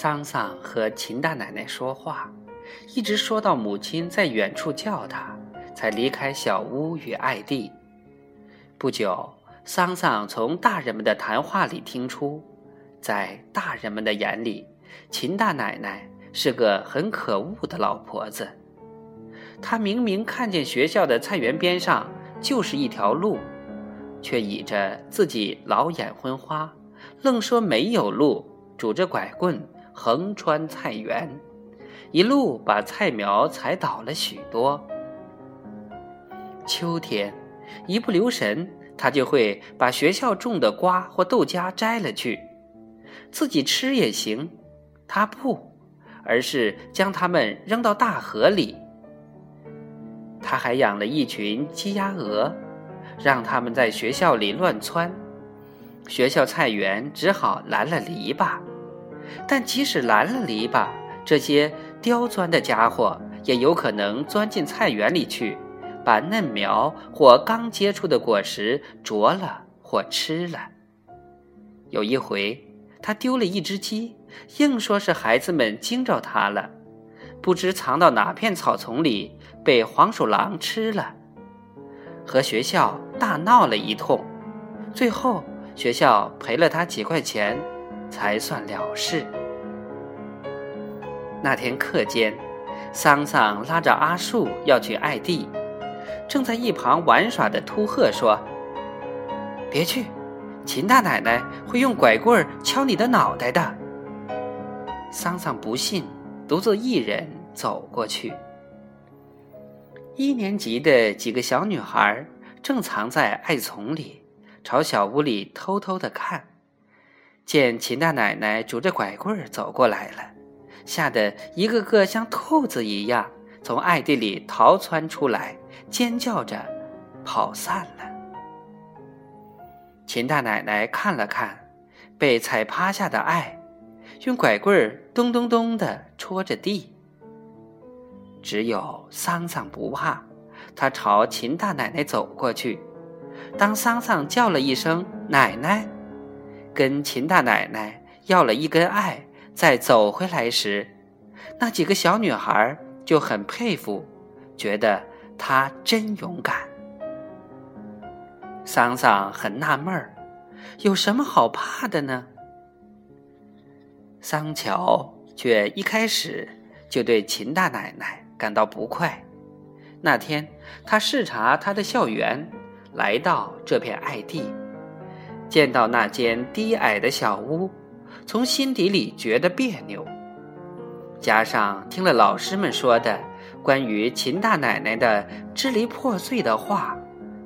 桑桑和秦大奶奶说话，一直说到母亲在远处叫他，才离开小屋与艾蒂。不久，桑桑从大人们的谈话里听出，在大人们的眼里，秦大奶奶是个很可恶的老婆子。她明明看见学校的菜园边上就是一条路，却倚着自己老眼昏花，愣说没有路，拄着拐棍横穿菜园，一路把菜苗踩倒了许多。秋天。一不留神，他就会把学校种的瓜或豆荚摘了去，自己吃也行。他不，而是将它们扔到大河里。他还养了一群鸡鸭鹅，让它们在学校里乱窜。学校菜园只好拦了篱笆，但即使拦了篱笆，这些刁钻的家伙也有可能钻进菜园里去。把嫩苗或刚结出的果实啄了或吃了。有一回，他丢了一只鸡，硬说是孩子们惊着他了，不知藏到哪片草丛里，被黄鼠狼吃了。和学校大闹了一通，最后学校赔了他几块钱，才算了事。那天课间，桑桑拉着阿树要去艾地。正在一旁玩耍的秃鹤说：“别去，秦大奶奶会用拐棍敲你的脑袋的。”桑桑不信，独自一人走过去。一年级的几个小女孩正藏在艾丛里，朝小屋里偷偷的看，见秦大奶奶拄着拐棍走过来了，吓得一个个像兔子一样从艾地里逃窜出来。尖叫着跑散了。秦大奶奶看了看被踩趴下的爱，用拐棍咚咚咚的戳着地。只有桑桑不怕，他朝秦大奶奶走过去。当桑桑叫了一声“奶奶”，跟秦大奶奶要了一根艾，再走回来时，那几个小女孩就很佩服，觉得。她真勇敢。桑桑很纳闷儿，有什么好怕的呢？桑乔却一开始就对秦大奶奶感到不快。那天他视察他的校园，来到这片艾地，见到那间低矮的小屋，从心底里觉得别扭。加上听了老师们说的。关于秦大奶奶的支离破碎的话，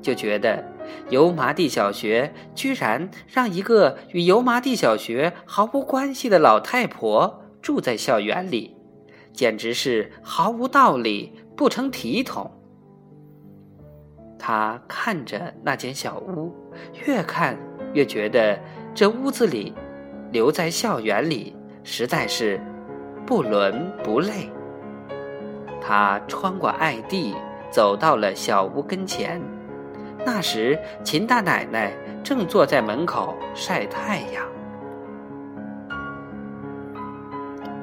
就觉得油麻地小学居然让一个与油麻地小学毫无关系的老太婆住在校园里，简直是毫无道理，不成体统。他看着那间小屋，越看越觉得这屋子里留在校园里实在是不伦不类。他穿过艾地，走到了小屋跟前。那时，秦大奶奶正坐在门口晒太阳。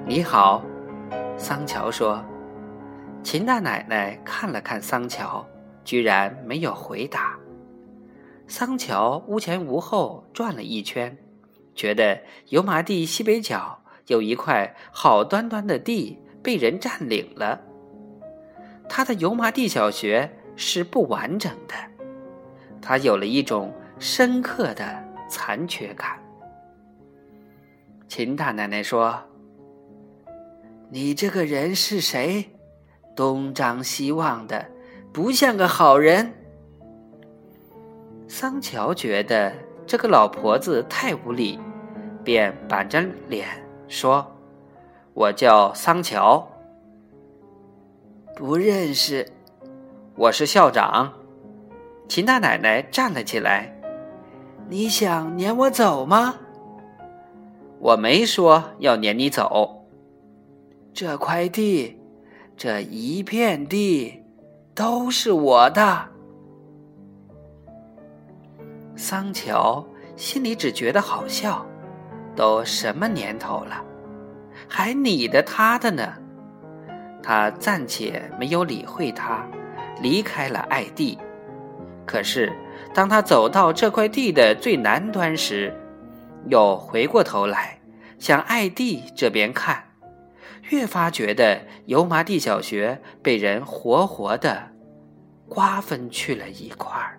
你好，桑乔说。秦大奶奶看了看桑乔，居然没有回答。桑乔屋前屋后转了一圈，觉得油麻地西北角有一块好端端的地被人占领了。他的油麻地小学是不完整的，他有了一种深刻的残缺感。秦大奶奶说：“你这个人是谁？东张西望的，不像个好人。”桑乔觉得这个老婆子太无礼，便板着脸说：“我叫桑乔。”不认识，我是校长。秦大奶奶站了起来。你想撵我走吗？我没说要撵你走。这块地，这一片地，都是我的。桑乔心里只觉得好笑。都什么年头了，还你的他的呢。他暂且没有理会他，离开了艾地。可是，当他走到这块地的最南端时，又回过头来向艾地这边看，越发觉得油麻地小学被人活活的瓜分去了一块儿。